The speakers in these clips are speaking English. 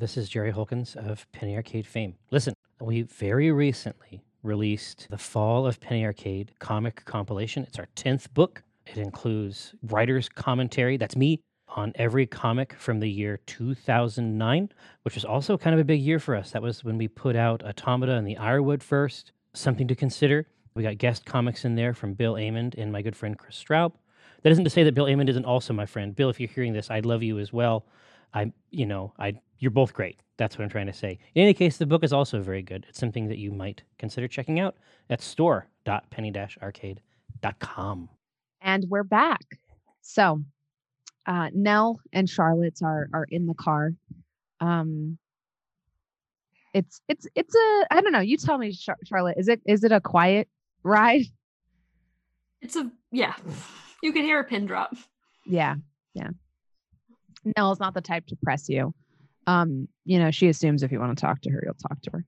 This is Jerry Holkins of Penny Arcade fame. Listen, we very recently released the Fall of Penny Arcade comic compilation. It's our 10th book. It includes writer's commentary. That's me on every comic from the year 2009, which was also kind of a big year for us. That was when we put out Automata and the Ironwood first. Something to consider. We got guest comics in there from Bill Amend and my good friend Chris Straub. That isn't to say that Bill Amend isn't also my friend. Bill, if you're hearing this, I love you as well. I, you know, I, you're both great. That's what I'm trying to say. In any case, the book is also very good. It's something that you might consider checking out at store.penny-arcade.com. And we're back. So, uh, Nell and Charlotte are are in the car. Um, it's it's it's a I don't know. You tell me, Char- Charlotte. Is it is it a quiet ride? It's a yeah. You can hear a pin drop. Yeah, yeah. Nell's not the type to press you. Um, you know, she assumes if you want to talk to her, you'll talk to her.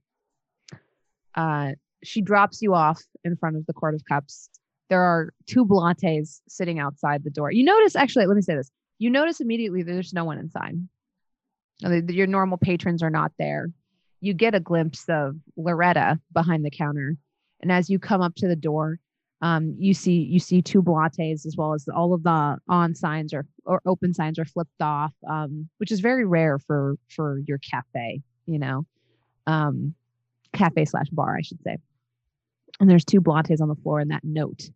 Uh, she drops you off in front of the Court of Cups. There are two Blattes sitting outside the door. You notice, actually, let me say this. You notice immediately there's no one inside. Your normal patrons are not there. You get a glimpse of Loretta behind the counter. And as you come up to the door, um, you see you see two Blattes as well as all of the on signs or or open signs are flipped off, um, which is very rare for for your cafe, you know, um, cafe slash bar, I should say. And there's two Blattes on the floor and that note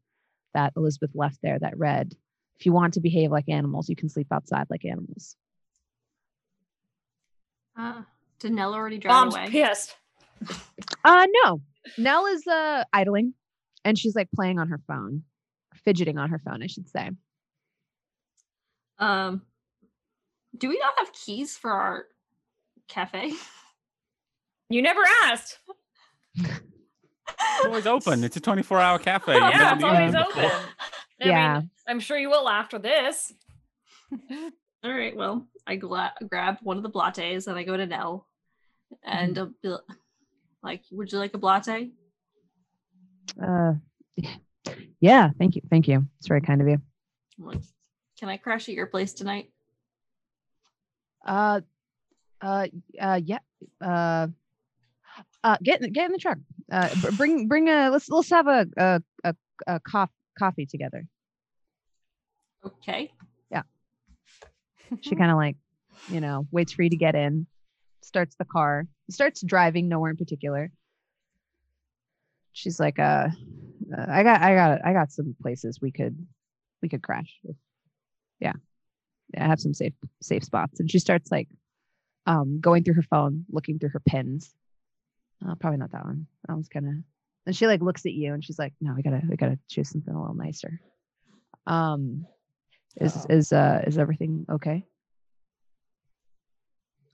that Elizabeth left there that read, "If you want to behave like animals, you can sleep outside like animals." Uh, did Nell already drive Mom's away? pissed. Uh no. Nell is uh idling and she's like playing on her phone, fidgeting on her phone, I should say. Um, do we not have keys for our cafe? You never asked. It's always open. It's a 24 hour cafe. You've yeah, never always open. before. I Yeah. mean, I'm sure you will after this. All right. Well, I gla- grab one of the blattes and I go to Nell, and I'll be like, "Would you like a blatte?" Uh yeah, thank you. Thank you. It's very kind of you. "Can I crash at your place tonight?" Uh, uh, uh, yeah. Uh, uh, get in, get in the truck. Uh, bring bring a let's let's have a a a, a coff, coffee together. Okay. Yeah. she kind of like, you know, waits for you to get in, starts the car, starts driving nowhere in particular. She's like, uh, uh, I got I got I got some places we could we could crash. Yeah, yeah, I have some safe safe spots. And she starts like um going through her phone, looking through her pins. Uh, probably not that one. That one's kind of. And she like looks at you and she's like, "No, we gotta we gotta choose something a little nicer." Um, is is uh is everything okay?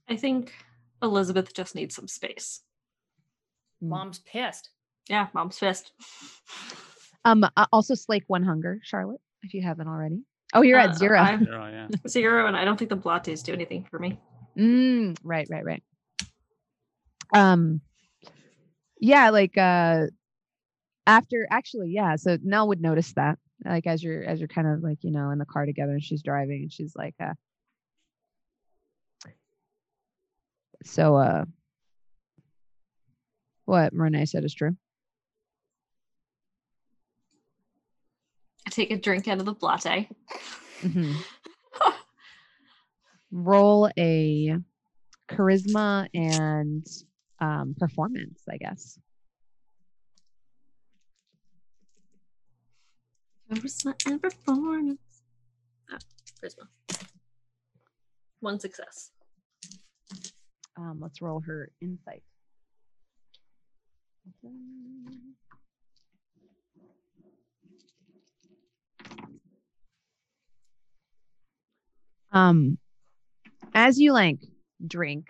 I think Elizabeth just needs some space. Mom's pissed. Yeah, mom's fist. Um, uh, also slake one hunger, Charlotte, if you haven't already. Oh, you're Uh, at zero. I'm Zero, yeah. zero, and I don't think the blattes do anything for me. Mm, right, right, right. Um, yeah, like uh, after actually, yeah. So Nell would notice that, like as you're as you're kind of like you know in the car together, and she's driving, and she's like, uh, so uh, what Renee said is true. I take a drink out of the blatte. Mhm. Roll a charisma and um, performance, I guess. Charisma and performance. Ah, charisma. One success. Um, let's roll her insight. Um, as you like drink,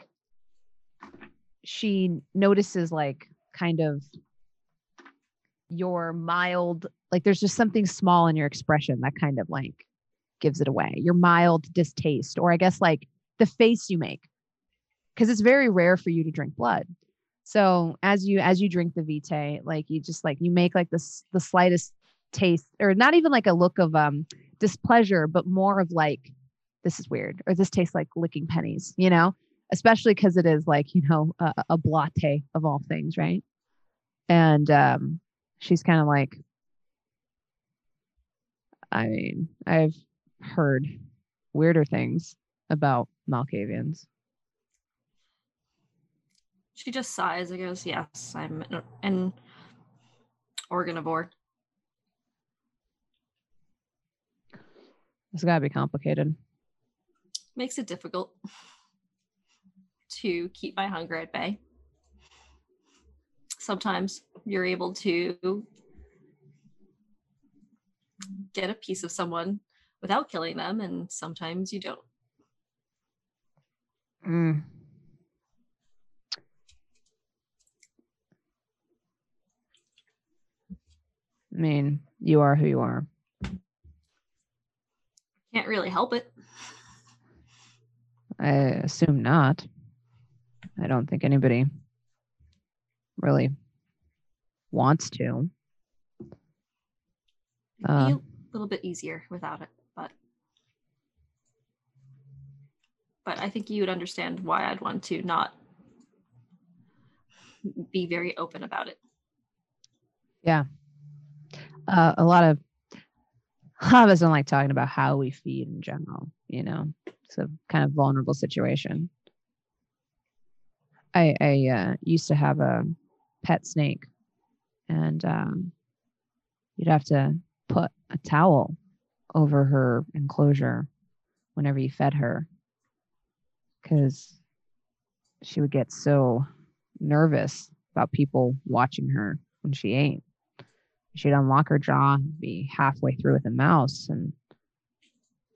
she notices like kind of your mild, like there's just something small in your expression that kind of like gives it away. Your mild distaste, or I guess like the face you make because it's very rare for you to drink blood. So as you as you drink the vitae, like you just like you make like this the slightest taste, or not even like a look of um displeasure, but more of like this is weird, or this tastes like licking pennies, you know. especially because it is like you know a, a blatte of all things, right? And um, she's kind of like, I mean, I've heard weirder things about Malkavians. She just sighs and goes, Yes, I'm an, an organivore. It's got to be complicated. Makes it difficult to keep my hunger at bay. Sometimes you're able to get a piece of someone without killing them, and sometimes you don't. Mm. I mean, you are who you are. Can't really help it. I assume not. I don't think anybody really wants to. It'd Uh. a little bit easier without it, but but I think you would understand why I'd want to not be very open about it. Yeah, uh, a lot of a lot of us don't like talking about how we feed in general. You know, it's a kind of vulnerable situation. I I uh, used to have a pet snake, and um, you'd have to put a towel over her enclosure whenever you fed her, because she would get so nervous about people watching her when she ate she'd unlock her jaw, be halfway through with a mouse, and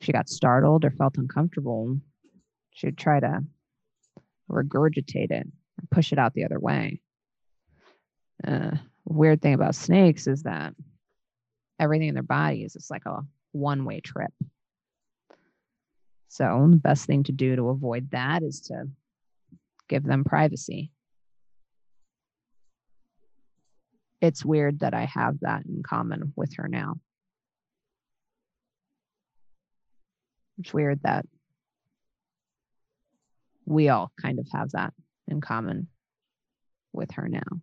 she got startled or felt uncomfortable, she'd try to regurgitate it or push it out the other way. Uh, weird thing about snakes is that everything in their body is just like a one way trip. So, the best thing to do to avoid that is to give them privacy. it's weird that I have that in common with her now. It's weird that we all kind of have that in common with her now.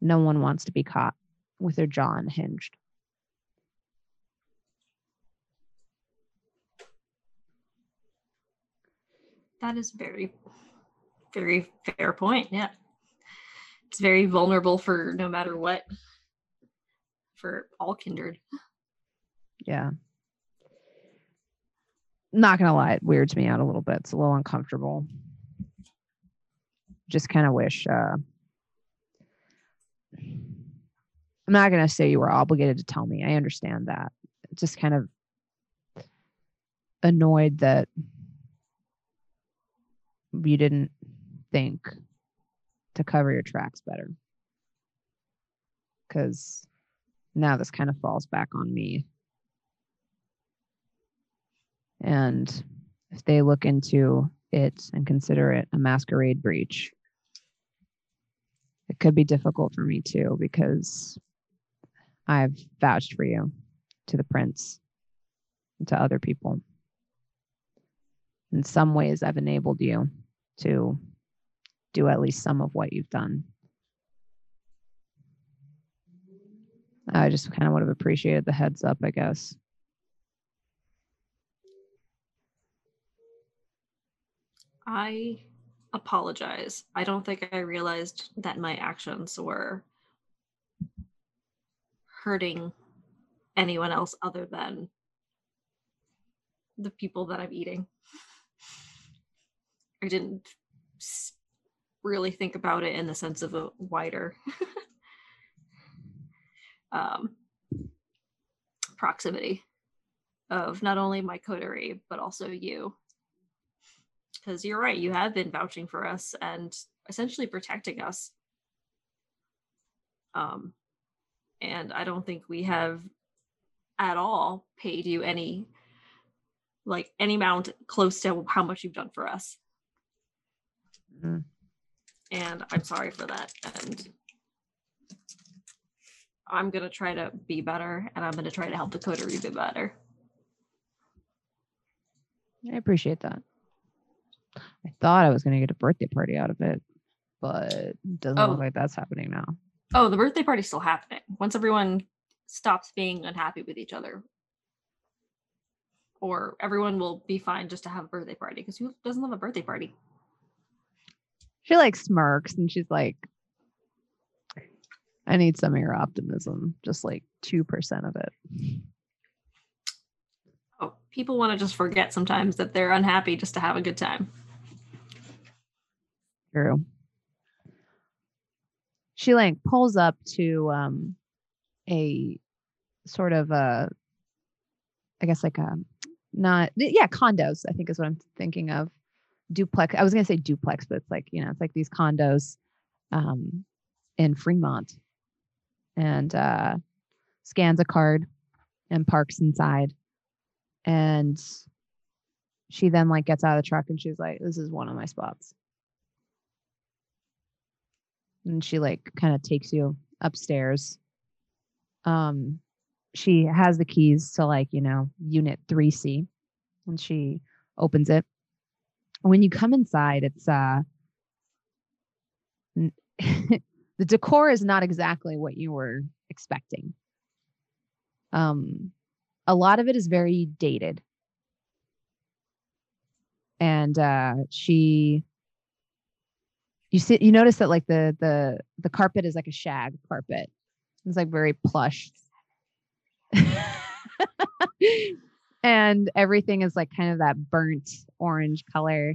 No one wants to be caught with their jaw unhinged. That is very, very fair point. Yeah. It's very vulnerable for no matter what, for all kindred. Yeah. Not gonna lie, it weirds me out a little bit. It's a little uncomfortable. Just kind of wish uh I'm not gonna say you were obligated to tell me. I understand that. Just kind of annoyed that you didn't think to cover your tracks better. Cause now this kind of falls back on me and if they look into it and consider it a masquerade breach, it could be difficult for me too because I've vouched for you to the prince and to other people. In some ways, I've enabled you to do at least some of what you've done. I just kind of would have appreciated the heads up, I guess. I apologize. I don't think I realized that my actions were hurting anyone else other than the people that I'm eating. I didn't really think about it in the sense of a wider um, proximity of not only my coterie but also you because you're right you have been vouching for us and essentially protecting us um and i don't think we have at all paid you any like any amount close to how much you've done for us Mm. and i'm sorry for that and i'm going to try to be better and i'm going to try to help the coterie be better I appreciate that. I thought I was going to get a birthday party out of it, but it doesn't Oh. look like that's happening now. Oh, the birthday party's still happening. Once everyone stops being unhappy with each other. Or everyone will be fine just to have a birthday party because who doesn't love a birthday party? She like smirks and she's like, I need some of your optimism, just like 2% of it. Oh, people want to just forget sometimes that they're unhappy just to have a good time. True. She like pulls up to um a sort of a I guess like a not yeah, condos, I think is what I'm thinking of. Duplex. I was gonna say duplex, but it's like, you know, it's like these condos um in Fremont. And uh scans a card and parks inside. And she then like gets out of the truck and she's like, This is one of my spots and she like kind of takes you upstairs. Um she has the keys to like you know unit 3c and she opens it. When you come inside it's uh the decor is not exactly what you were expecting. Um a lot of it is very dated. And uh she you see you notice that like the the the carpet is like a shag carpet. It's like very plush. And everything is like kind of that burnt orange color.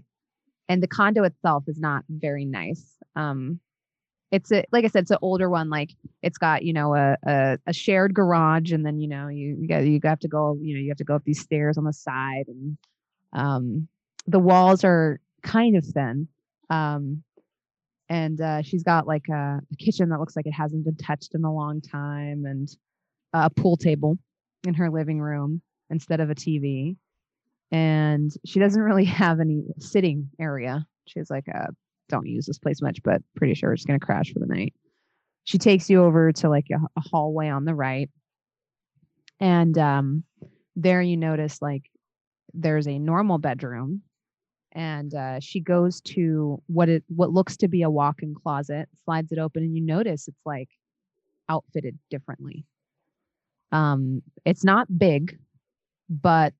And the condo itself is not very nice. Um it's a like i said it's an older one. Like it's got you know a, a a shared garage and then you know you you got you have to go you know you have to go up these stairs on the side and um the walls are kind of thin. Um and uh, she's got like a, a kitchen that looks like it hasn't been touched in a long time and a pool table in her living room instead of a tv and she doesn't really have any sitting area. She's like uh, don't use this place much but pretty sure it's going to crash for the night. She takes you over to like a, a hallway on the right. And um, there you notice like there's a normal bedroom and uh, she goes to what it what looks to be a walk-in closet slides it open and you notice it's like outfitted differently um it's not big but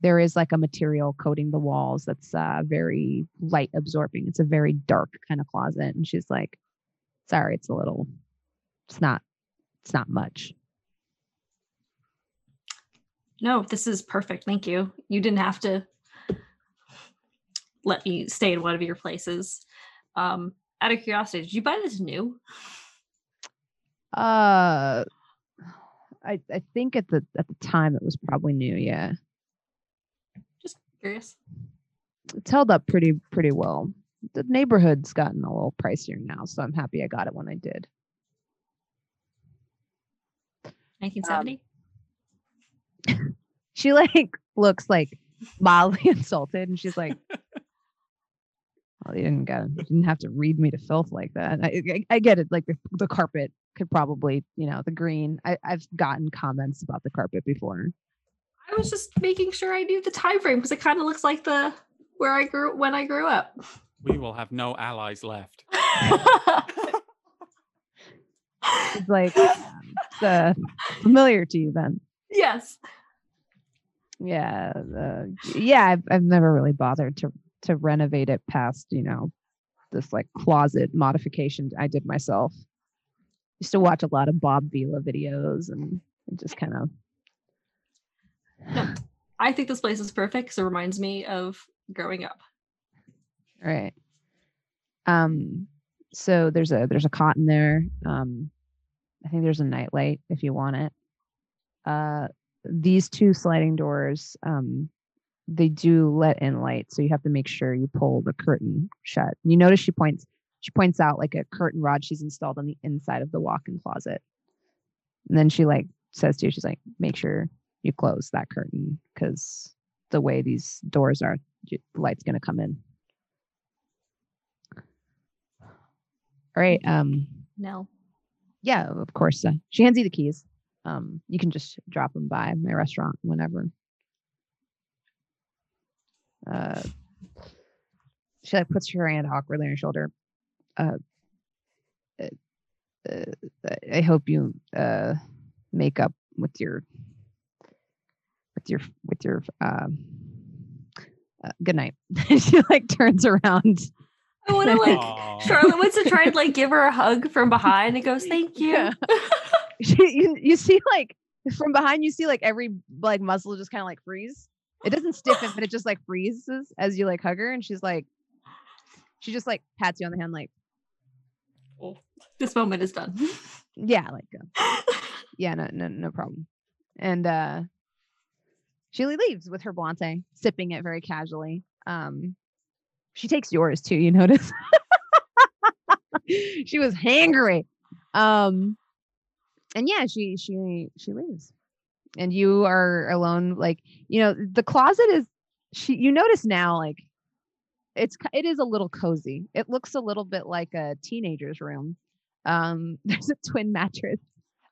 there is like a material coating the walls that's uh very light absorbing it's a very dark kind of closet and she's like sorry it's a little it's not it's not much No, this is perfect. Thank you. You didn't have to let me stay in one of your places. Um, out of curiosity, did you buy this new? uh i i think at the at the time it was probably new yeah Just curious. it's held up pretty pretty well. The neighborhood's gotten a little pricier now, so I'm happy I got it when I did. 1970. She like looks like mildly insulted, and she's like, "Well, you didn't get, you didn't have to read me to filth like that." I, I, I get it. Like the, the carpet could probably, you know, the green. I, I've gotten comments about the carpet before. I was just making sure I knew the time frame because it kind of looks like the where I grew when I grew up. We will have no allies left. It's like um, it's uh, familiar to you then. yes. yeah uh, yeah I've, I've never really bothered to to renovate it past you know this like closet modification i did myself. Used to watch a lot of bob vila videos and, and just kind of I think this place is perfect because it reminds me of growing up. right. Um so there's a there's a cot in there. Um i think there's a nightlight if you want it. Uh these two sliding doors um they do let in light so you have to make sure you pull the curtain shut. You notice she points she points out like a curtain rod she's installed on the inside of the walk-in closet. And then she like says to you she's like make sure you close that curtain because the way these doors are the light's going to come in. All right um No. yeah of course uh, she hands you the keys. Um you can just drop them by my restaurant whenever uh she like puts her hand awkwardly on her shoulder. Uh, uh, uh, I hope you uh make up with your with your with your um uh, good night. she like turns around. I want to like Aw. Charlotte wants to try and like give her a hug from behind and goes, "Thank you." Yeah. She, you, you see like from behind you see like every like muscle just kind of like freeze. It doesn't stiffen, but it just like freezes as you like hug her, and she's like, she just like pats you on the hand, like, this moment is done. yeah, like, uh, yeah, no, no, no problem. And uh she leaves with her Blatte, sipping it very casually. Um, she takes yours too. You notice? she was hangry. Um, and yeah, she she she leaves, and you are alone. Like you know, the closet is. She you notice now, like it's it is a little cozy. It looks a little bit like a teenager's room. Um, there's a twin mattress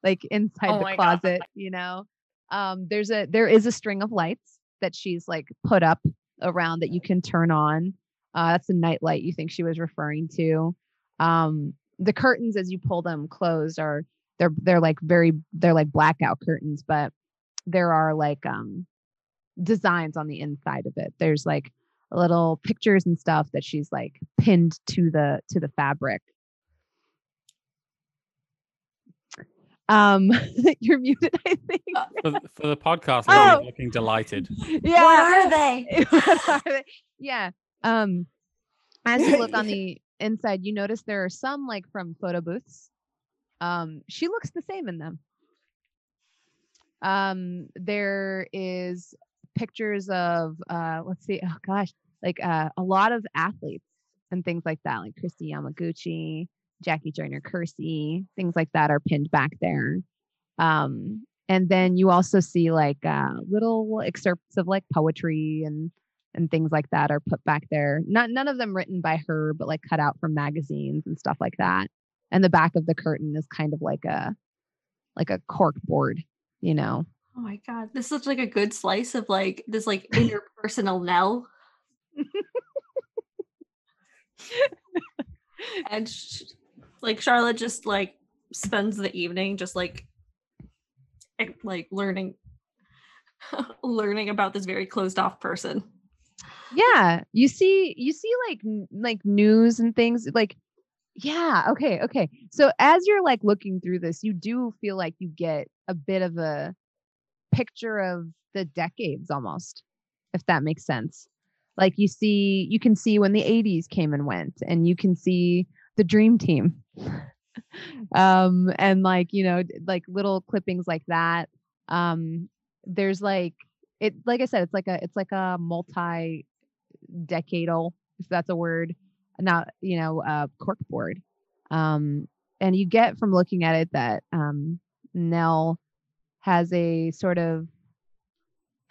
like inside Oh the my God. closet. You know, um, there's a there is a string of lights that she's like put up around that you can turn on. Uh, that's the night light you think she was referring to. Um, the curtains as you pull them closed are they're they're like very they're like blackout curtains, but there are like um designs on the inside of it. There's like little pictures and stuff that she's like pinned to the to the fabric. Um, you're muted, I think. For, the- for the podcast, Oh. Lily's looking delighted. Yeah. What are they? What are they? yeah. Um, as you look on the inside, you notice there are some like from photo booths. Um, she looks the same in them. Um, there is pictures of uh, let's see, oh gosh, like uh, a lot of athletes and things like that, like Kristi Yamaguchi, Jackie Joyner Kersee, things like that are pinned back there. Um, and then you also see like uh, little excerpts of like poetry and and things like that are put back there. Not none of them written by her, but like cut out from magazines and stuff like that. And the back of the curtain is kind of like a like a cork board, you know. Oh my god, this looks like a good slice of like this like interpersonal Nell. and sh- like Charlotte just like spends the evening just like like learning learning about this very closed off person. yeah you see you see like like news and things like yeah okay okay. So as you're like looking through this you do feel like you get a bit of a picture of the decades almost if that makes sense. Like you see you can see when the 80s came and went and you can see the dream team. Um and like you know like little clippings like that. Um there's like it like i said it's like a it's like a multi decadal if that's a word not you know uh corkboard um and you get from looking at it that um nell has a sort of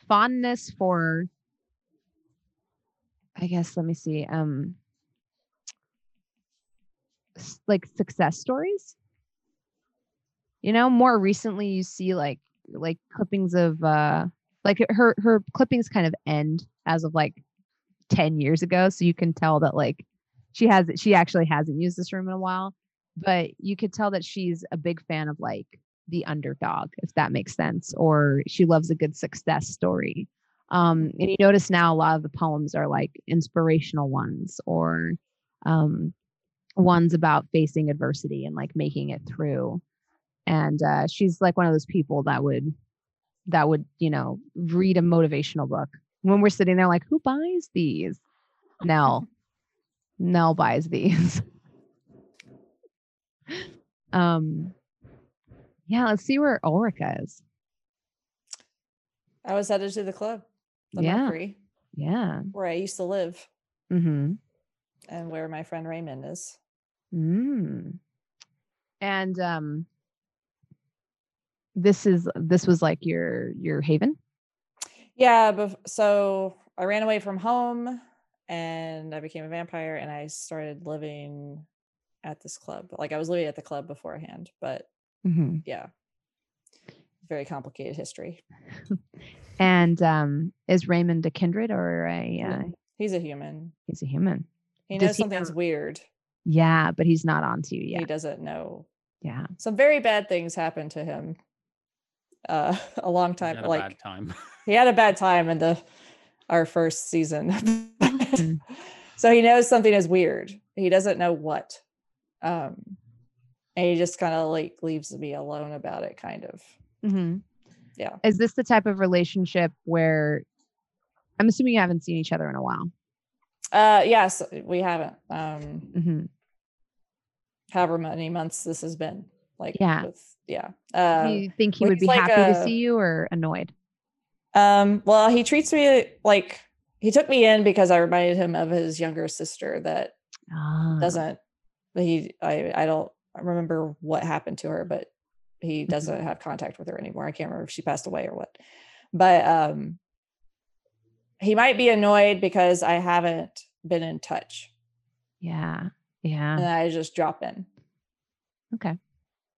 fondness for i guess let me see um like success stories. You know more recently you see like like clippings of uh like her her clippings kind of end as of like 10 years ago so you can tell that like she has she actually hasn't used this room in a while but you could tell that she's a big fan of like the underdog if that makes sense or she loves a good success story. Um and you notice now a lot of the poems are like inspirational ones or um ones about facing adversity and like making it through. And uh she's like one of those people that would that would you know read a motivational book. When we're sitting there like who buys these? Nell nell buys these. Um yeah let's see where ulrika is. I was headed to the club, the Yeah. Mercury, yeah. Where I used to live. Mm-hmm. And where my friend Raymond is. mm. and um this is this was like your your haven? Yeah, so I ran away from home and I became a vampire and I started living at this club. Like I was living at the club beforehand, but mm-hmm. yeah. Very complicated history. and um is raymond a kindred or a uh, Yeah, He's a human. he's a human He Does knows he something's know- weird. Yeah, but he's not onto you yet. He doesn't know. Yeah. Some very bad things happened to him. Uh, a long time, Had a like bad time. he had a bad time in the our first season. Mhm. so he knows something is weird. He doesn't know what. Um, and he just kind of like leaves me alone about it, kind of. Mm-hmm. Yeah. Is this the type of relationship where I'm assuming you haven't seen each other in a while? Uh, yes, we haven't. Um, mm-hmm. however many months this has been. Like, Yeah. with, yeah. Uh, Do you think he would be like happy to see you or annoyed? Um, well, he treats me like he took me in because I reminded him of his younger sister that Ah, doesn't he I I don't remember what happened to her, but he doesn't have contact with her anymore. I can't remember if she passed away or what. But um he might be annoyed because I haven't been in touch Yeah. Yeah. and I just drop in. Okay.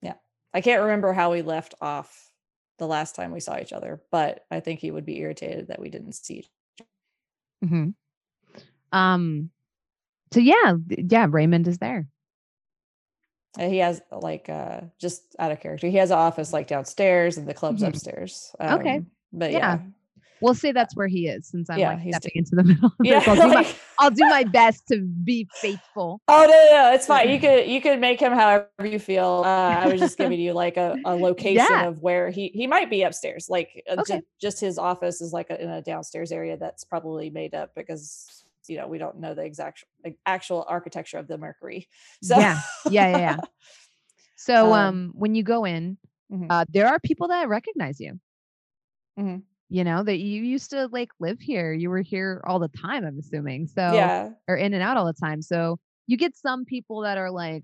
Yeah. I can't remember how we left off the last time we saw each other, but I think he would be irritated that we didn't see each hmm Um. So yeah, yeah. Raymond is there. Uh, He has like uh just out of character. He has an office like downstairs and the club's Mhm. upstairs. Okay. Um, But Yeah. yeah. We'll say that's where he is, since I'm Yeah, like stepping into the middle. Yeah. I'll, do my, I'll do my best to be faithful. oh no, no, no, it's fine. You could you could make him however you feel. Uh, I was just giving you like a, a location Yeah. of where he he might be upstairs. Like uh, Okay. ju- just his office is like a, in a downstairs area that's probably made up because you know we don't know the exact actual architecture of the Mercury. So Yeah. Yeah. Yeah. Yeah. So, Um, um, when you go in, Mhm. uh, there are people that recognize you. Mhm. You know that you used to like live here. You were here all the time. I'm assuming. So yeah. or in and out all the time. So you get some people that are like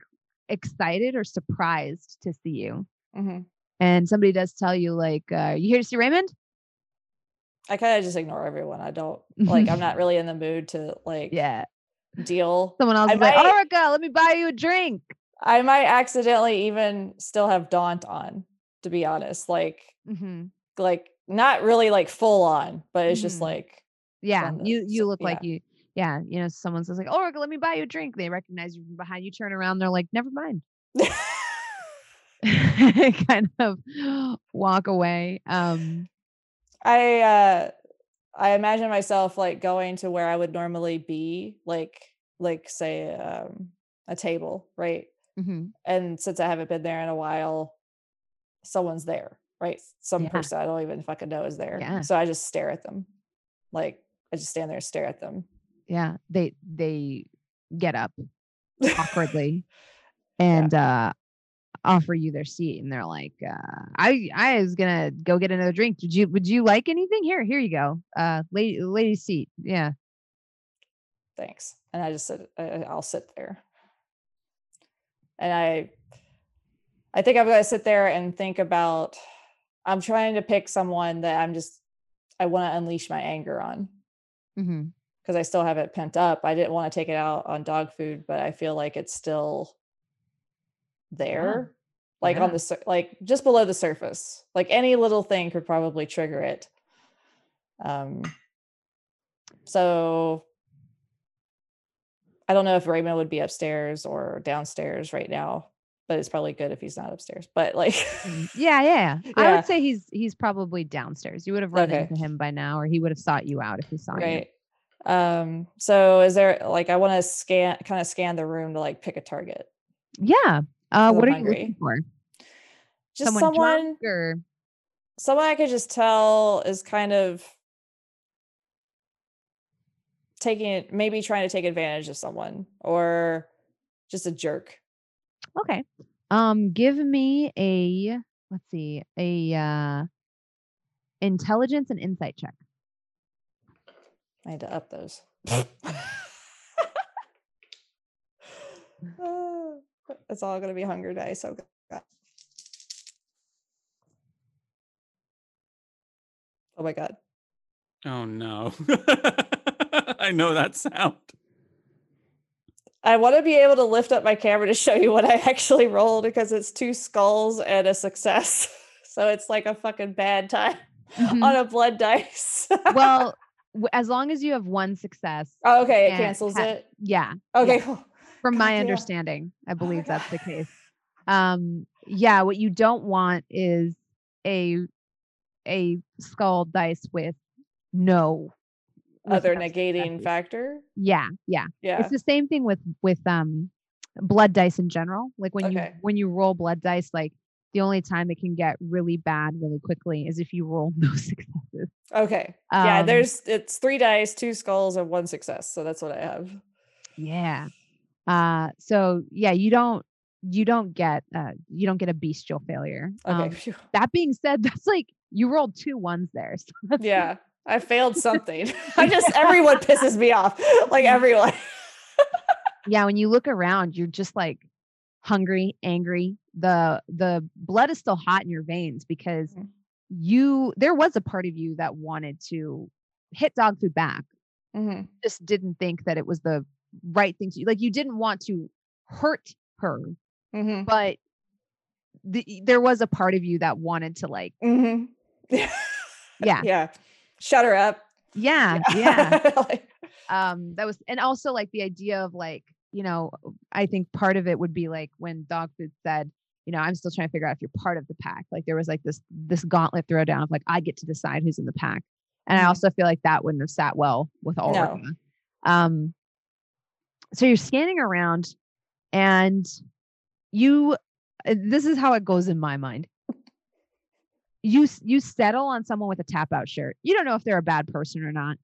excited or surprised to see you. mhm. And somebody does tell you, like, uh, you here to see Raymond? I kind of just ignore everyone. I don't like. I'm not really in the mood to like Yeah. deal. Someone else I is like, might- Ulrika, let me buy you a drink. I might accidentally even still have Daunt on, to be honest. Like, mm-hmm. like not really like full on, but it's just Mhm. like, Yeah. the- You you so- look like you yeah, you know, someone says like, "Oh, let me buy you a drink. They recognize you from behind. You turn around, they're like, never mind. kind of walk away. Um I uh I imagine myself like going to where I would normally be, like like say um a table, right? mhm. And since I haven't been there in a while, someone's there, right? Some Yeah. person I don't even fucking know is there. Yeah. So I just stare at them. Like I just stand there and stare at them. Yeah. They they get up awkwardly and uh offer you their seat and they're like uh i i was gonna go get another drink did you would you like anything here here you go uh lady lady's seat yeah thanks and i just said i'll sit there and i i think i'm going to sit there and think about i'm trying to pick someone that i'm just i want to unleash my anger on. Mm-hmm. because i still have it pent up. I didn't want to take it out on dog food but i feel like it's still there. Like Yeah. on the like just below the surface. Like any little thing could probably trigger it. Um so i don't know if raymond would be upstairs or downstairs right now but it's probably good if he's not upstairs but like yeah yeah yeah. i would say he's he's probably downstairs you would have run Okay. into him by now or he would have sought you out if he saw you right um so is there like i want to scan kind of scan the room to like pick a target yeah uh I'm what are you hungry. looking for just someone, someone or someone I could just tell is kind of taking it, maybe trying to take advantage of someone or just a jerk. Okay. Um, give me a let's see, a uh intelligence and insight check. I need to up those. Uh, it's all gonna be hunger dice. Oh god. Oh my god. Oh no. I know that sound. I want to be able to lift up my camera to show you what I actually rolled because it's two skulls and a success. So it's like a fucking bad time Mhm. on a blood dice. well, as long as you have one success, Oh, okay, it cancels ha- it. yeah, Okay. from my yeah. understanding, I Oh believe that's the case. Um, yeah, what you don't want is a a skull dice with no Other negating successes. factor. Yeah, yeah. Yeah. It's the same thing with with um blood dice in general. Like when Okay. you when you roll blood dice, like the only time it can get really bad really quickly is if you roll no successes. Okay. yeah, Um, there's it's three dice, two skulls, and one success. So that's what I have. Yeah. Uh so yeah, you don't you don't get uh you don't get a bestial failure. Okay. Um, that being said, that's like you rolled two ones there. So that's yeah. I failed something. I just everyone pisses me off. Like everyone. yeah, when you look around, you're just like hungry, angry. The the blood is still hot in your veins because Mm. you there was a part of you that wanted to hit dog food back. Mhm. Just didn't think that it was the right thing to like you didn't want to hurt her, Mhm. but the, there was a part of you that wanted to like Mhm. Yeah. yeah Yeah. Shut her up. yeah yeah Like, um that was and also like the idea of like you know i think part of it would be like when dog food said you know i'm still trying to figure out if you're part of the pack like there was like this this gauntlet throwdown of like i get to decide who's in the pack and i Mhm. also feel like that wouldn't have sat well with all No. Ulrika. um so you're scanning around and you this is how it goes in my mind you you settle on someone with a tap out shirt you don't know if they're a bad person or not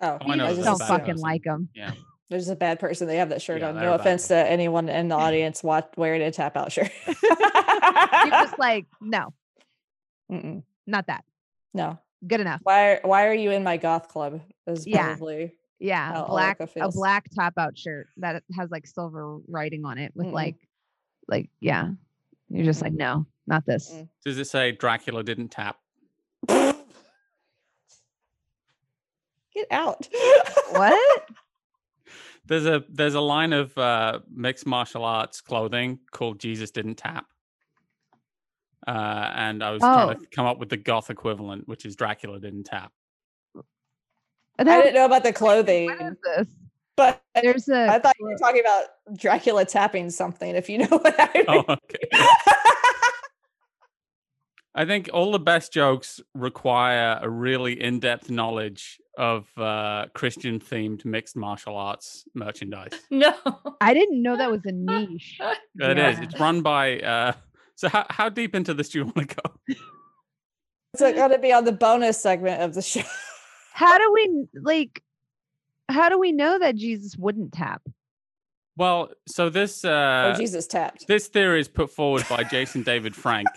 oh, Oh, I know I just don't fucking person. like them Yeah. There's a bad person. They have that shirt Yeah, on. No a bad offense to anyone in the audience watch, wearing a tap out shirt. you're just like, no, Mm-mm. not that. no. Good enough. Why? Why are you in my goth club? Is Yeah. probably Yeah, How a black a black top out shirt that has like silver writing on it with Mm-mm. like like yeah. You're just like, no, not this. Mm. Does it say Dracula didn't tap? get out. What? There's a there's a line of uh, mixed martial arts clothing called Jesus didn't tap. Uh, and I was trying Oh. to come up with the goth equivalent, which is Dracula didn't tap. I didn't know about the clothing, is this? but There's a I thought you were talking about Dracula tapping something. If you know what I mean. Oh, okay. I think all the best jokes require a really in-depth knowledge of uh, Christian-themed mixed martial arts merchandise. No. I didn't know that was a niche. It is. Yeah. It's run by. Uh, so how how deep into this do you want to go? So it's going to be on the bonus segment of the show. How do we like how do we know that Jesus wouldn't tap? Well, so this oh, uh, Jesus tapped. this theory is put forward by Jason David Frank,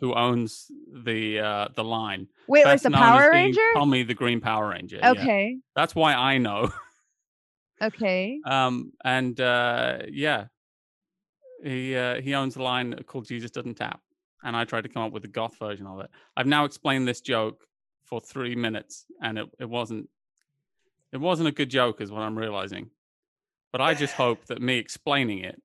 who owns the uh, the line. Wait, like Best the Power Ranger? Tommy the Green Power Ranger. yeah. Okay. that's why I know. Okay. Um, and uh, yeah, he uh, he owns a line called Jesus Doesn't Tap, and I tried to come up with a goth version of it. I've now explained this joke for three minutes, and it, it wasn't it wasn't a good joke, is what I'm realizing. But I just hope that me explaining it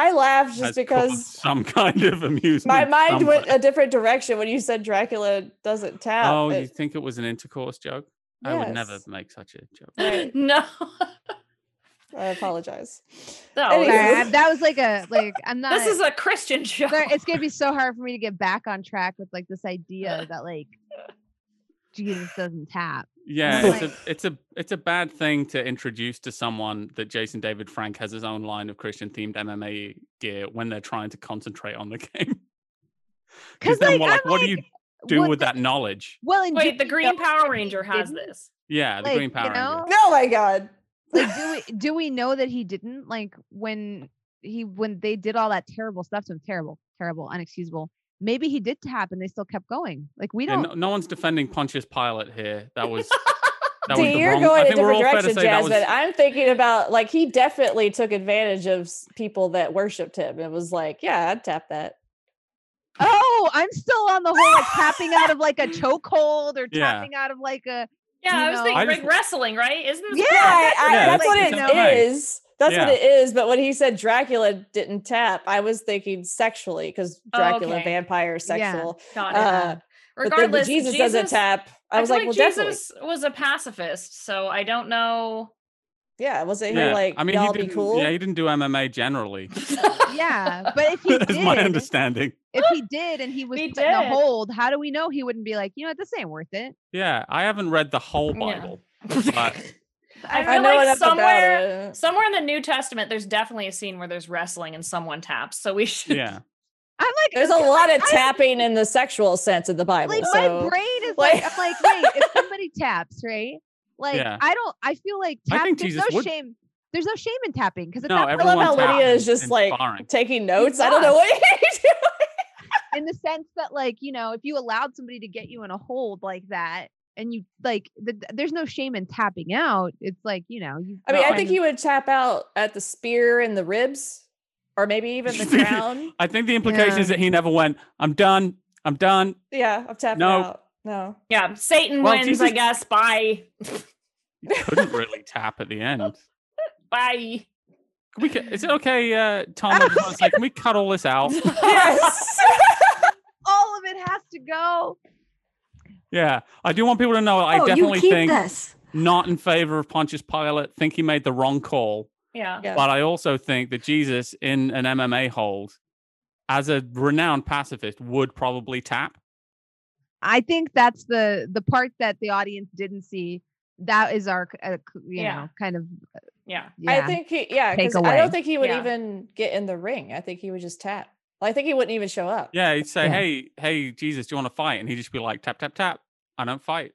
I laughed just because some kind of amusement. my mind went a different direction when you said Dracula doesn't tap. Oh, you think it was an intercourse joke? I would never make such a joke. Right. No. I apologize. No. Anyway. Sorry, that was like a like I'm not This is a Christian show. it's gonna be so hard for me to get back on track with like this idea that like Jesus doesn't tap. Yeah, Like- it's a it's a it's a bad thing to introduce to someone that Jason David Frank has his own line of Christian themed MMA gear when they're trying to concentrate on the game. Because then like, what, like, what do you do what with the- that knowledge? Well, and Wait, do the Green know Power Ranger has didn't? this. Yeah, the Like, Green you Power know? Ranger. Oh my god. Like, do we do we know that he didn't? Like when he when they did all that terrible stuff to him, terrible, terrible, unexcusable. Maybe he did tap and they still kept going. Like we don't. no, no one's defending Pontius Pilate here. That was that See, the you're wrong. going I a think we're different all to direction, say that was Jasmine. I'm thinking about like he definitely took advantage of people that worshipped him. It was like, yeah, I'd tap that. Oh, I'm still on the whole like tapping out of like a chokehold or Yeah. tapping out of like a Yeah, You I was know- thinking I like just- wrestling, right? Isn't this Yeah, I, I, Yeah, that's that's- what that's it MMA. is. That's what it is. But when he said Dracula didn't tap, I was thinking sexually because Oh, Dracula, okay. vampire, sexual. Got it. Uh, but the Regardless, Jesus, doesn't tap. I was feel like, well, definitely. Jesus was a pacifist, so I don't know. Yeah, wasn't he Yeah, like, I mean, y'all he be didn't, cool? Yeah, he didn't do MMA generally. Yeah, but if he That's my understanding. If he did and he was He put in a did. hold, how do we know he wouldn't be like, you know, what, this ain't worth it? Yeah, I haven't read the whole Yeah. Bible, but I I feel know like somewhere, somewhere in the New Testament, there's definitely a scene where there's wrestling and someone taps. So we should. yeah, I'm like, There's a okay, lot of I- tapping in the sexual sense of the Bible. Like so my brain is like- like, I'm like, wait, if somebody taps, right? Like, Yeah. I don't. I feel like I tap, think there's Jesus no would- shame. There's no shame in tapping because at no, that I love how Lydia is just like inspiring. taking notes. I don't know what he's doing. In the sense that like you know if you allowed somebody to get you in a hold like that and you like the, there's no shame in tapping out it's like you know you I mean, I think of- he would tap out at the spear and the ribs, or maybe even the crown. I think the implication Yeah. is that he never went. I'm done. I'm done. Yeah, I'm tapping No. out. No. Yeah, Satan Well, wins, I guess. Bye. He couldn't really tap at the end. Bye. Can we, is it okay, uh, Tom? I just want to say, can we cut all this out? yes. All of it has to go Yeah, I do want people to know. I oh, definitely think this. not in favor of Pontius Pilate. Think he made the wrong call. Yeah. Yeah. But I also think that Jesus in an MMA hold, as a renowned pacifist, would probably tap. i think that's the the part that the audience didn't see that is our uh, you Yeah. know kind of Yeah. yeah I think he, yeah, because I don't think he would Yeah. even get in the ring. I think he would just tap. I think he wouldn't even show up. Yeah, he'd say, Yeah. "Hey, hey, Jesus, do you want to fight?" And he'd just be like, "Tap, tap, tap. I don't fight."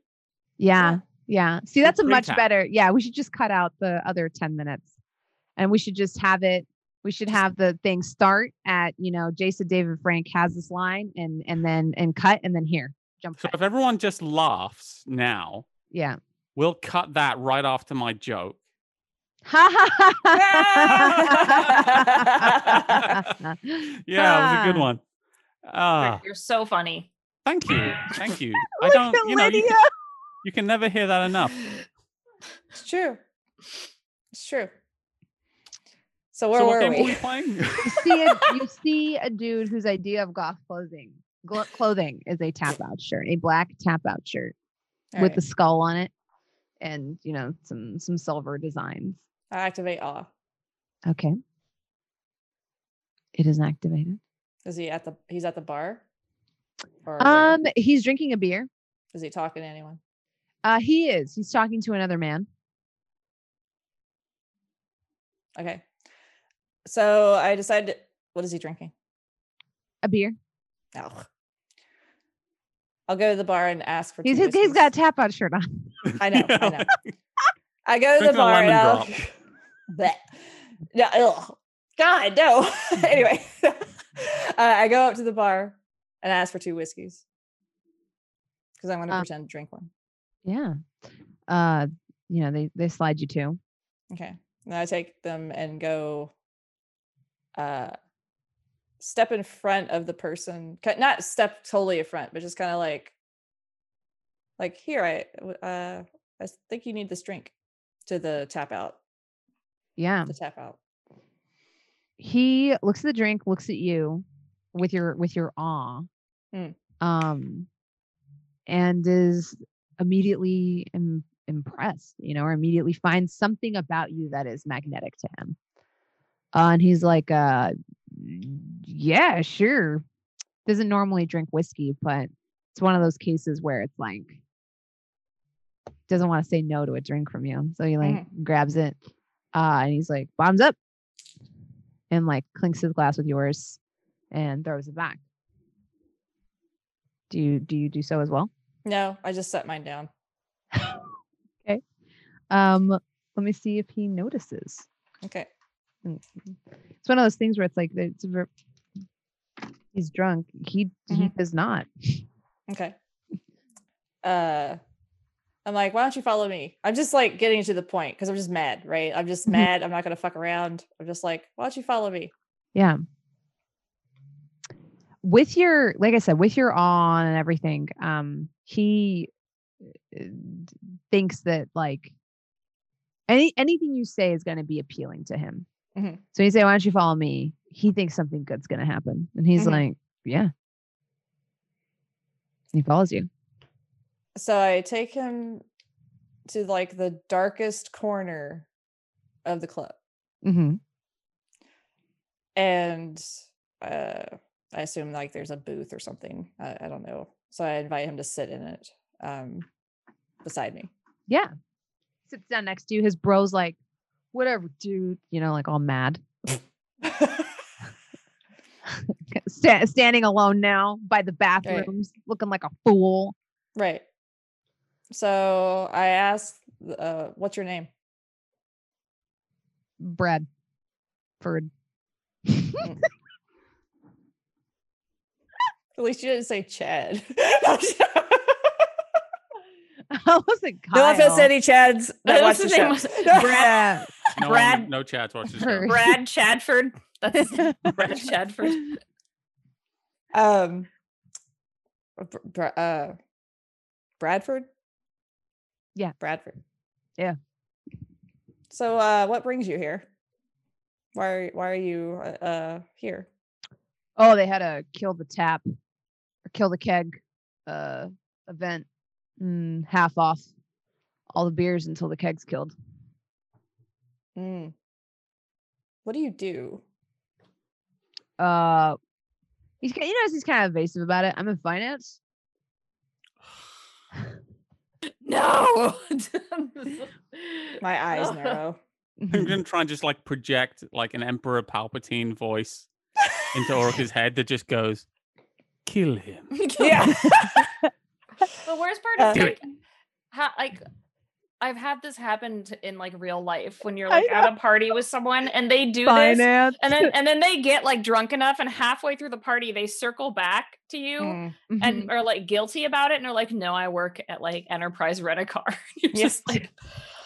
yeah yeah see that's a much pre-tap. better yeah we should just cut out the other 10 minutes and we should just have it we should have the thing start at you know jason david frank has this line and and then and cut and then here jump So cut. if everyone just laughs now, yeah we'll cut that right after my joke. Ha ha ha yeah, it was a good Ah. one. Ah, You're so funny. thank you, thank you. I Look don't, at you know, you Lydia. can, you can never hear that enough. It's true. It's true. So where so what were game were we? we playing? you see a, you see a dude whose idea of goth clothing glo- clothing is a tap out shirt, a black tap out shirt All with right. the skull on it, and you know some some silver designs. I activate awe. Okay, it is activated. Is he at the? He's at the bar. Or where? Um, he's drinking a beer. is he talking to anyone? Uh, he is. He's talking to another man. Okay. So I decided. What is he drinking? A beer. Oh. I'll go to the bar and ask for. He's he's, he's got a tap out shirt on. I know. I know. I go to the Drinking bar and lemon I'll. Bleh. No, ugh. God, no. anyway, uh, I go up to the bar and ask for two whiskeys because I'm going to Uh, pretend to drink one. Yeah. Uh, you know they they slide you two. Okay. And I take them and go uh step in front of the person. Not step totally in front, but just kind of like like here I uh I think you need this drink to the tap out. Yeah. The tap out. he looks at the drink, looks at you with your with your awe, Mm. um, and is immediately Im- impressed, you know, or immediately finds something about you that is magnetic to him. Uh, and he's like, uh, "Yeah, sure." Doesn't normally drink whiskey, but it's one of those cases where it's like doesn't want to say no to a drink from you, so he like grabs it, uh, and he's like, "Bombs up." and like clinks his glass with yours and throws it back. Do you do you do so as well? No, I just set mine down. Okay. Um, let me see if he notices. Okay. It's one of those things where it's like it's ver- he's drunk. He he does not. Okay. Uh I'm like, why don't you follow me? I'm just like getting to the point because I'm just mad, right? I'm just Mhm. mad. I'm not gonna fuck around. I'm just like, why don't you follow me? Yeah. With your like I said, with your on and everything, um, he uh, thinks that like any anything you say is going to be appealing to him. Mhm. So you say, "Why don't you follow me?" He thinks something good's going to happen, and he's Mhm. like, "Yeah." He follows you. So I take him to like the darkest corner of the club, Mm-hmm. and uh, I assume like there's a booth or something. I, I don't know. So I invite him to sit in it um, beside me. Yeah. Sits down next to you. His bro's like, whatever, dude. You know, like all mad. Sta- standing alone now by the bathrooms, looking like a fool. right. So I asked, uh, "What's your name?" Brad. Ferd. At least you didn't say Chad. I wasn't no offense Kyle. to any Chads that watch was the thinking show. was Brad, No, Brad- one, no chats watch the show. Brad Chadford. That's Brad Chadford. um, Br- Br- uh, Bradford. Yeah. Bradford. Yeah. So, uh, what brings you here? Why are why are you uh, uh here? Oh, they had a kill the tap or kill the keg uh event. Mm, half off all the beers until the keg's killed. Mm. What do you do? Uh he's you know he's kind of evasive about it. I'm in finance. No. My eyes narrow. I'm gonna try and just like project like an Emperor Palpatine voice into Orca's head that just goes, "Kill him." yeah. The worst part Uh, is Do like, ha- like I've had this happen in like real life when you're like at a party with someone and they do this and then and then they get like drunk enough and halfway through the party they circle back to you Mm. and are like guilty about it and are like no I work at like Enterprise Rent a Car. You're Yeah. like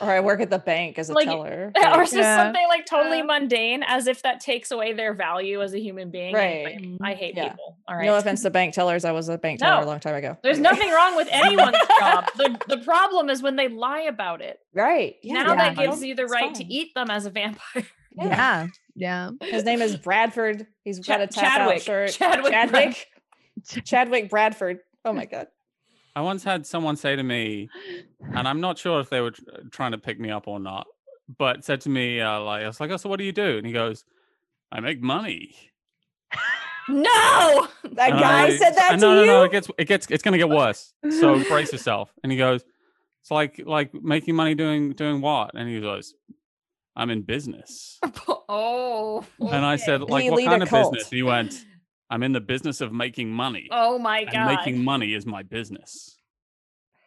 Or I work at the bank as a Like, teller. or like- it's just Yeah. something like totally Yeah. mundane as if that takes away their value as a human being. and, like, Right. I hate Yeah. people. All right. No offense to bank tellers. I was a bank teller No. a long time ago. There's Anyway. nothing wrong with anyone's job. The, the problem is when they lie about it. Right. Yeah. now yeah, that gives you the it's right to eat them as a vampire. yeah. Yeah. His name is Bradford. He's got a Cha- tap out Chadwick. shirt. Chadwick Chadwick. Chadwick Bradford. Oh my god. I once had someone say to me, and I'm not sure if they were trying to pick me up or not, but said to me, uh, like, I was like, "Oh, so what do you do?" And he goes, "I make money." No. That And guy I- said that to no, you. No, no, it gets, it gets, it's gonna get worse. So brace yourself. And he goes, "It's like, like making money doing, doing what?" And he goes, "I'm in business." oh. And I said, "Like, what kind of cult. business?" And he went, "I'm in the business of making money, Oh my god. making money is my business."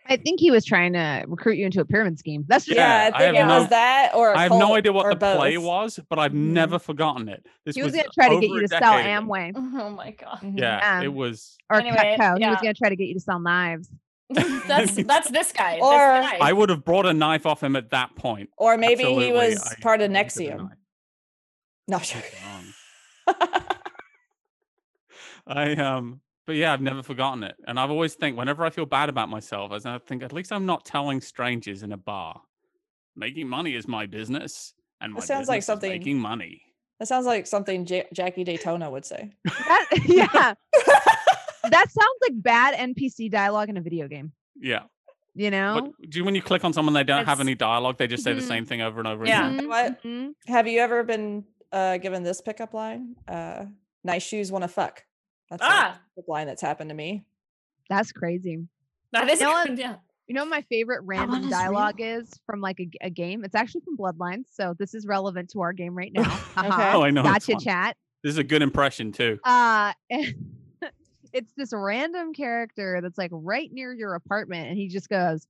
I think he was trying to recruit you into a pyramid scheme. That's just yeah, I I think have it no- was that or a I have no idea what or the play was, but I've Mhm. never forgotten it. This he was, was gonna try to get you to sell ago. Amway Oh my god. Mhm. Yeah, Yeah. it was. or Anyway, Cutco. He was gonna try to get you to sell knives. that's that's this guy. this Or- guy. I would have brought a knife off him at that point. Or maybe Absolutely, he was I part of wanted NXIVM. knife. No, sure. Wrong. I um, but yeah, I've never forgotten it, and I've always think whenever I feel bad about myself, as I think at least I'm not telling strangers in a bar. Making money is my business, and my That sounds like something- making money. that sounds like something Ja- Jackie Daytona would say. That, yeah. that sounds like bad NPC dialogue in a video game. Yeah. You know? What, do you, when you click on someone they don't have any dialogue, they just say the Mhm. same thing over and over Yeah. again. Mhm, What? mhm. Have you ever been uh, given this pickup line? Uh, nice shoes want to fuck. That's Ah. a pickup line that's happened to me. That's crazy. that is You know what? yeah. You know what my favorite random is real. dialogue is from like a game? It's actually from Bloodlines, so this is relevant to our game right now. Haha. Oh, I know. Gotcha, chat. This is a good impression too. Uh, it's this random character that's like right near your apartment, and he just goes,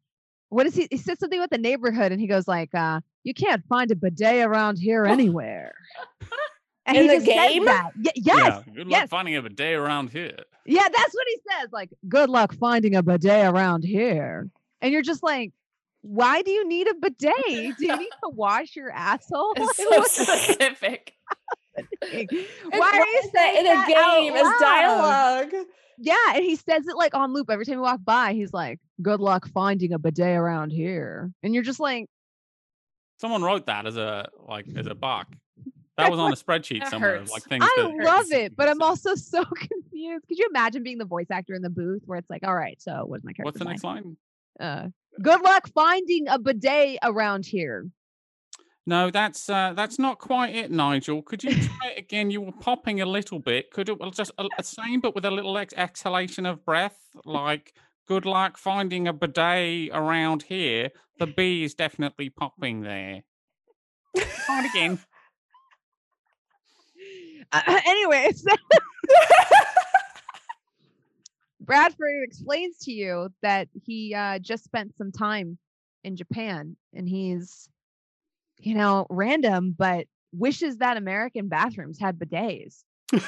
"What is he?" He said something about the neighborhood, and he goes like, uh, "You can't find a bidet around here anywhere." And In he the just says game? that. Y- yes, Yeah. Good luck yes. finding a bidet around here. Yeah, that's what he says. Like, good luck finding a bidet around here. And you're just like, why do you need a bidet? Do you need to wash your asshole? It's so specific. heck? And why are you saying in a that out game as loud? dialogue? Yeah, and he says it like on loop every time you walk by. He's like, "Good luck finding a bidet around here," and you're just like, Someone wrote that as a like as a bark. That was on a spreadsheet somewhere. hurts. Like things "I that love it," but I'm also so confused. Could you imagine being the voice actor in the booth where it's like, "All right, so what's my character?" What's the next line? Uh, good luck finding a bidet around here. No, that's uh, that's not quite it, Nigel. Could you try it again? You were popping a little bit. Could it well, just a, a same, but with a little ex- exhalation of breath? Like, good luck finding a bidet around here. The bee is definitely popping there. Try it again. Uh, anyways, Bradford explains to you that he uh, just spent some time in Japan and he's, you know, random, but wishes that American bathrooms had bidets.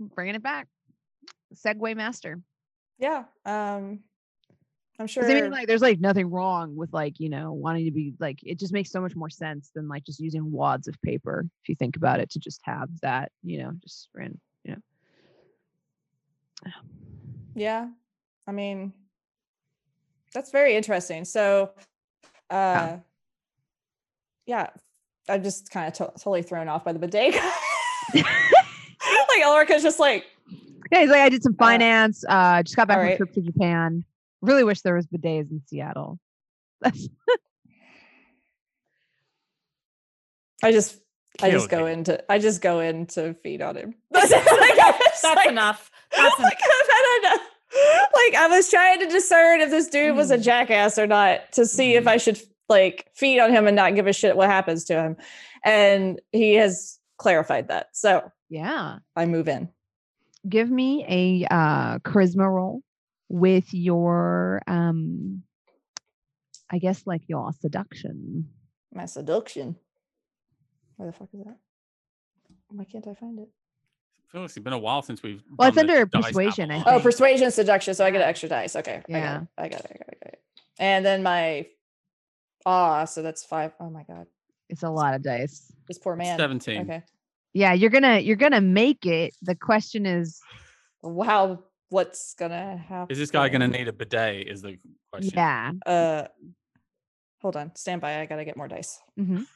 Bringing it back. Segway master. Yeah. Um, I'm sure. I mean, like, there's like nothing wrong with like, you know, wanting to be like, it just makes so much more sense than like just using wads of paper. If you think about it, to just have that, you know, just ran, you know. yeah. I mean, that's very interesting. So, uh, yeah, I'm just kind of to- totally thrown off by the bidet. like Ulrika's just like, Yeah, he's like, I did some Uh, finance. Uh, just got back from a trip to Japan. Really wish there was bidets in Seattle. I just, I just go him. into, I just go in to feed on him. That's, like, That's like- enough. That's like, I don't know. Like I was trying to discern if this dude was a Mm. jackass or not to see if Mhm. I should like feed on him and not give a shit what happens to him. And he has clarified that. So yeah. I move in. Give me a uh, charisma roll with your, um, I guess, like your seduction. My seduction. Where the fuck is that? Why can't I find it? I feel like it's been a while since we've. Well, it's under persuasion, I Avalon. Oh, persuasion, seduction. So I get an extra dice. Okay. Yeah. I got it. I got it. I got it. I got it. And then my ah, so that's five. Oh my god. It's a lot of dice. This poor man. 17. Okay. Yeah, you're gonna you're gonna make it. The question is, Wow. What's gonna happen? Is this guy going to need a bidet? Is the question. yeah. Uh, hold on. Stand by. I gotta get more dice. mhm.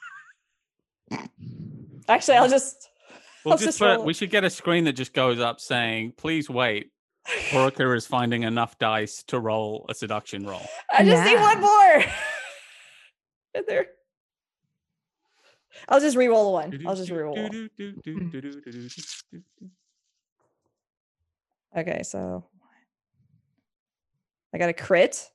Actually, I'll just. We'll I'll just just put, we should get a screen that just goes up saying, "Please wait." Orca is finding enough dice to roll a seduction roll. I just need one more. In there. I'll just re-roll one. I'll just re-roll one. Okay, so I got a crit.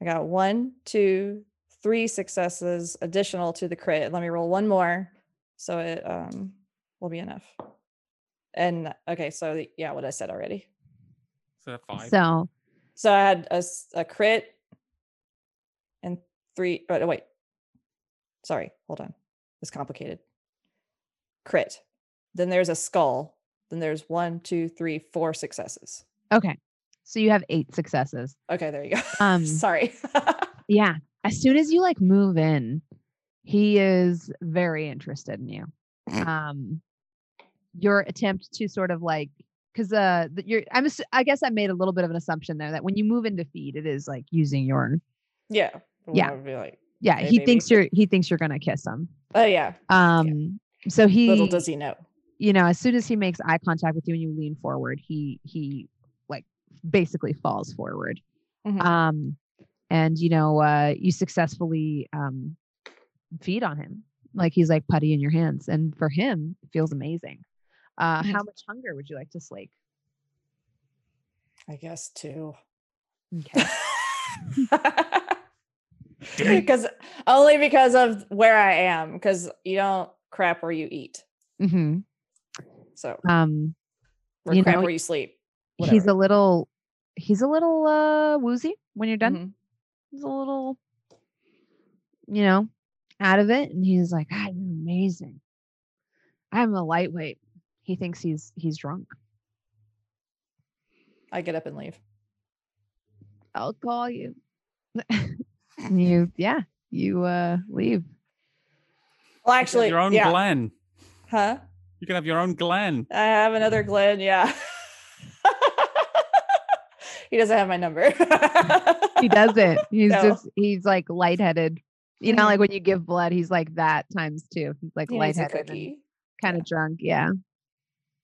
I got one, two, three successes additional to the crit. Let me roll one more, so it um will be enough. And okay, so the- yeah, what I said already. So five. So So I had a, a crit and three. Oh, wait. Sorry, hold on. It's complicated. Crit. Then there's a skull. Then there's one, two, three, four successes. okay, so you have eight successes. Okay, there you go. Um, Sorry. Yeah. As soon as you like move in, he is very interested in you. Um, your attempt to sort of like, because uh, you're, I'm, I guess I made a little bit of an assumption there that when you move into feed, it is like using your, yeah. Yeah. Like, yeah, Hey, he baby. thinks you're, he thinks you're gonna kiss him. oh yeah. Um, so he, Little does he know. You know, as soon as he makes eye contact with you and you lean forward, he he like basically falls forward. Mhm. Um, and you know, uh, you successfully um feed on him, like he's like putty in your hands, and for him, it feels amazing. Uh, Mhm. how much hunger would you like to slake? I guess two. Okay. because only because of where I am. Because you don't crap where you eat. hmm So Um, or You crap know, where you sleep. he's a little, he's a little uh woozy when you're done. Mhm. he's a little, you know, out of it. And he's like, ah, you're amazing. I'm a lightweight. He thinks he's he's drunk. I get up and leave. I'll call you. You yeah, you uh leave. Well, You can have actually, your own yeah. Glen. Huh? You can have your own Glenn. I have another Glenn. Yeah. he doesn't have my number. He doesn't. He's No. just he's like lightheaded. You know, like when you give blood, he's like that times two. He's like He lightheaded and kind of drunk. Yeah.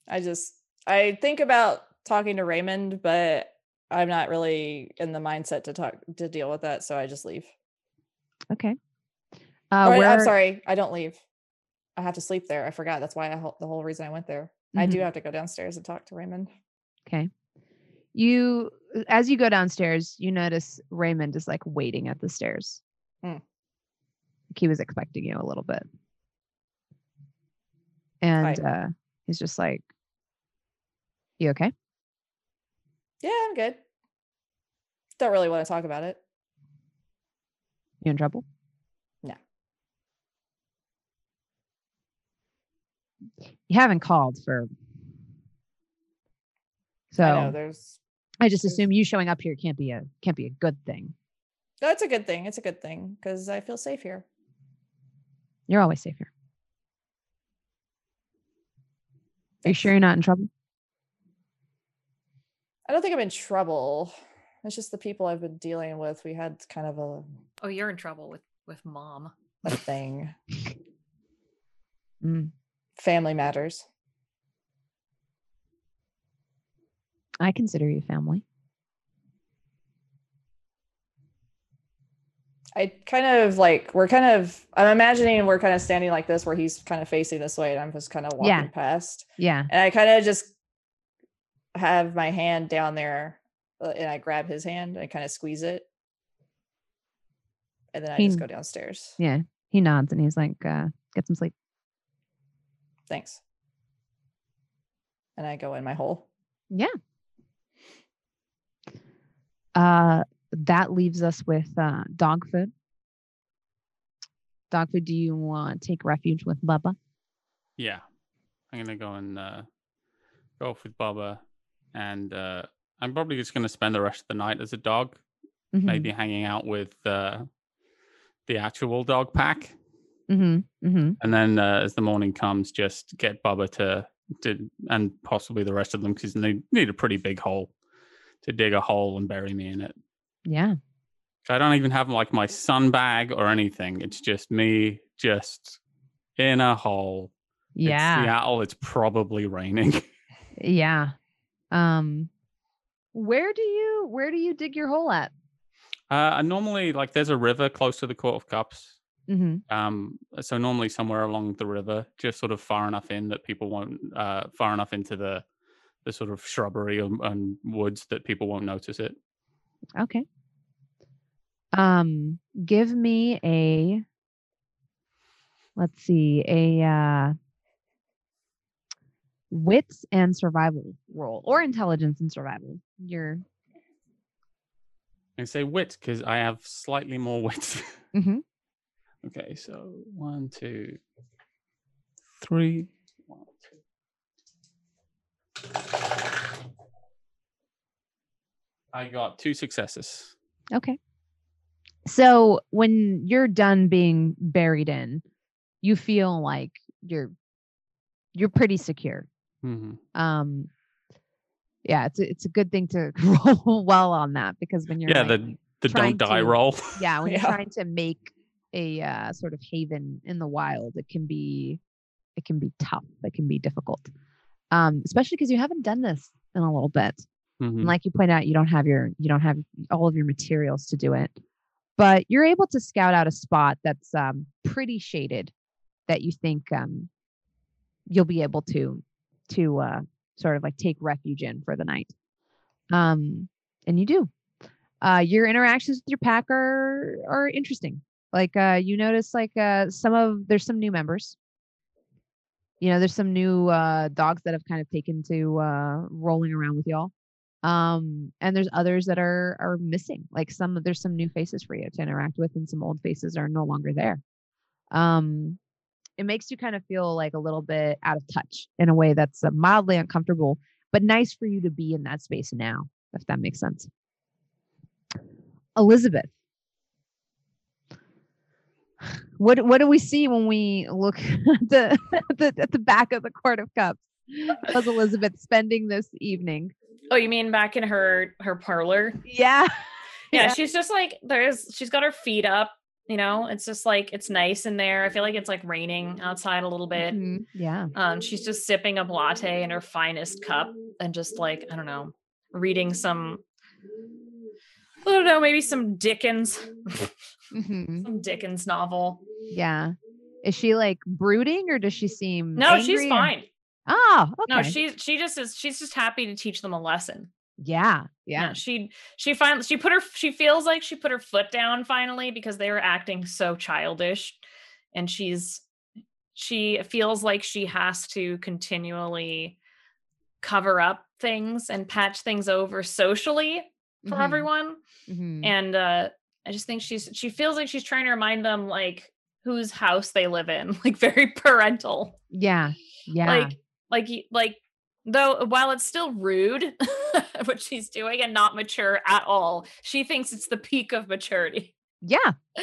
I just I think about talking to Raymond, but I'm not really in the mindset to talk to deal with that, so I just leave. Okay. Uh, Or, I'm sorry, I don't leave. I have to sleep there. I forgot. That's why I the whole reason I went there. I do Mhm. have to go downstairs and talk to Raymond. Okay. You, as you go downstairs, you notice Raymond is like waiting at the stairs. Hmm. Like he was expecting you a little bit. And uh, he's just like, You okay? Yeah, I'm good. Don't really want to talk about it. You in trouble? No. You haven't called for. So I know there's I just there's- assume you showing up here can't be a can't be a good thing. no, it's a good thing. It's a good thing because I feel safe here. You're always safe here. Are you sure you're not in trouble? I don't think I'm in trouble. It's just the people I've been dealing with. We had kind of a, Oh, you're in trouble with with mom. a thing. Mm, Family matters. I consider you family. I kind of like we're kind of I'm imagining we're kind of standing like this where he's kind of facing this way and I'm just kind of walking Yeah. past. Yeah. And I kind of just have my hand down there uh, and I grab his hand and I kind of squeeze it. And then I just go downstairs. Yeah. He nods and he's like, uh, get some sleep. Thanks. And I go in my hole. Yeah. Uh, that leaves us with uh, dog food. Dog food, do you want to take refuge with Bubba? Yeah, I'm gonna go and uh, go off with Bubba, and uh, I'm probably just gonna spend the rest of the night as a dog, Mhm, maybe hanging out with uh, the actual dog pack, mhm, mhm. and then uh, as the morning comes, just get Bubba to to and possibly the rest of them because they need a pretty big hole to dig a hole and bury me in it. Yeah. I don't even have like my sun bag or anything. It's just me, just in a hole. It's Yeah. Seattle. It's probably raining. Yeah. Um, where do you where do you dig your hole at? Uh, normally, like, there's a river close to the Court of Cups. Mm-hmm. Um, so normally somewhere along the river, just sort of far enough in that people won't, uh, far enough into the, the sort of shrubbery and, and woods that people won't notice it. Okay. Um, give me a let's see, a uh wits and survival roll or intelligence and survival. You're I say wit because I have slightly more wit. Mhm. Okay, so one, two, three. One, two. I got two successes. okay. So when you're done being buried in, you feel like you're you're pretty secure. hmm Um yeah, it's a, it's a good thing to roll well on that because when you're Yeah, like, the the don't die to- roll. yeah when you're trying to make a uh, sort of haven in the wild it can be it can be tough it can be difficult um especially because you haven't done this in a little bit Mhm. and like you point out you don't have your you don't have all of your materials to do it but you're able to scout out a spot that's um pretty shaded that you think um you'll be able to to uh sort of like take refuge in for the night um and you do uh your interactions with your pack are are interesting like uh you notice like uh some of there's some new members. You know there's some new uh dogs that have kind of taken to uh rolling around with y'all. Um and there's others that are are missing. Like some there's some new faces for you to interact with and some old faces are no longer there. Um it makes you kind of feel like a little bit out of touch in a way that's uh, mildly uncomfortable but nice for you to be in that space now if that makes sense. Elizabeth what what do we see when we look at the, the at the back of the court of cups Was elizabeth spending this evening Oh, you mean back in her her parlor? yeah Yeah, Yeah. she's just like there's she's got her feet up, you know. It's just like it's nice in there. I feel like it's like raining outside a little bit. Mhm. yeah Um, she's just sipping a latte in her finest cup and just like, I don't know, reading some I don't know, maybe some Dickens, Mhm. some Dickens novel. Yeah. Is she like brooding or does she seem No, she's fine. Oh, okay. No, she she just is she's just happy to teach them a lesson. yeah, Yeah, yeah. she she finally she put her she feels like she put her foot down finally because they were acting so childish and she's she feels like she has to continually cover up things and patch things over socially for Mhm, everyone mhm. and uh i just think she's she feels like she's trying to remind them like whose house they live in like very parental. Yeah, yeah. like like like though while it's still rude what she's doing and not mature at all she thinks it's the peak of maturity. Yeah,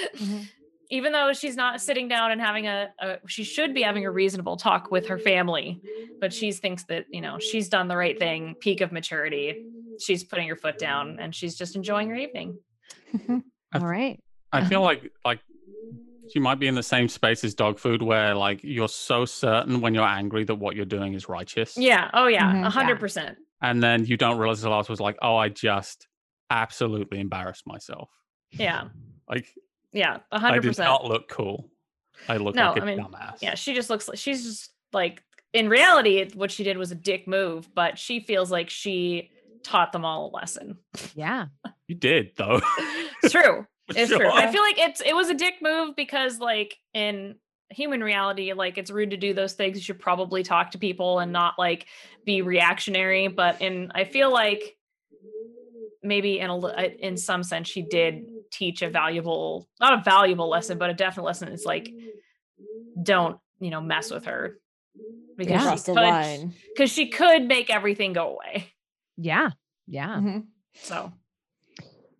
even though she's not sitting down and having a, a she should be having a reasonable talk with her family but she thinks that you know she's done the right thing peak of maturity she's putting her foot down and she's just enjoying her evening all right. I feel like like she might be in the same space as dog food where like you're so certain when you're angry that what you're doing is righteous. yeah oh yeah Mhm. a hundred percent And then you don't realize the last was like, oh, I just absolutely embarrassed myself. yeah Like yeah a I hundred did percent not look cool. I look No, like a I mean, dumbass. Yeah, she just looks like she's just like in reality, what she did was a dick move, but she feels like she taught them all a lesson. Yeah. You did though. It's true. For It's true. I feel like it's it was a dick move because like in human reality, like it's rude to do those things. You should probably talk to people and not like be reactionary. But in I feel like maybe in a li- uh, in some sense she did teach a valuable not a valuable lesson, but a definite lesson is like don't you know mess with her because Yeah. she Cross could- because she could make everything go away. Yeah. Yeah. Mhm. So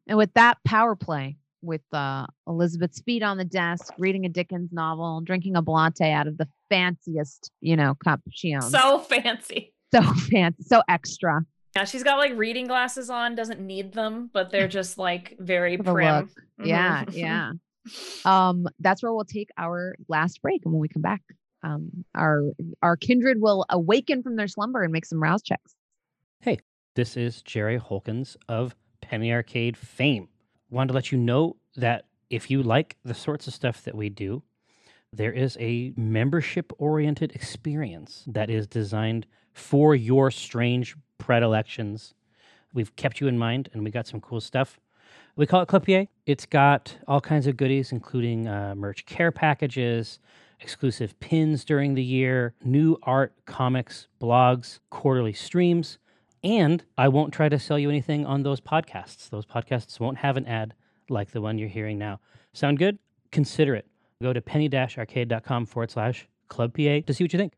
And with that power play with uh, Elizabeth's feet on the desk, reading a Dickens novel, drinking a latte out of the fanciest, you know, cup she owns. so fancy. so fancy, so extra. Yeah, she's got like reading glasses on, doesn't need them, but they're just like very Have a prim. Yeah, Mhm. yeah. Um, that's where we'll take our last break, and when we come back, um, our our kindred will awaken from their slumber and make some rouse checks. Hey, this is Jerry Holkins of Penny Arcade fame. Wanted to let you know that if you like the sorts of stuff that we do, there is a membership oriented experience that is designed for your strange predilections. We've kept you in mind and we got some cool stuff. We call it Club PA. It's got all kinds of goodies, including uh, merch care packages, exclusive pins during the year, new art, comics, blogs, quarterly streams. And I won't try to sell you anything on those podcasts. Those podcasts won't have an ad like the one you're hearing now. Sound good? Consider it. Go to penny-arcade.com forward slash club PA to see what you think.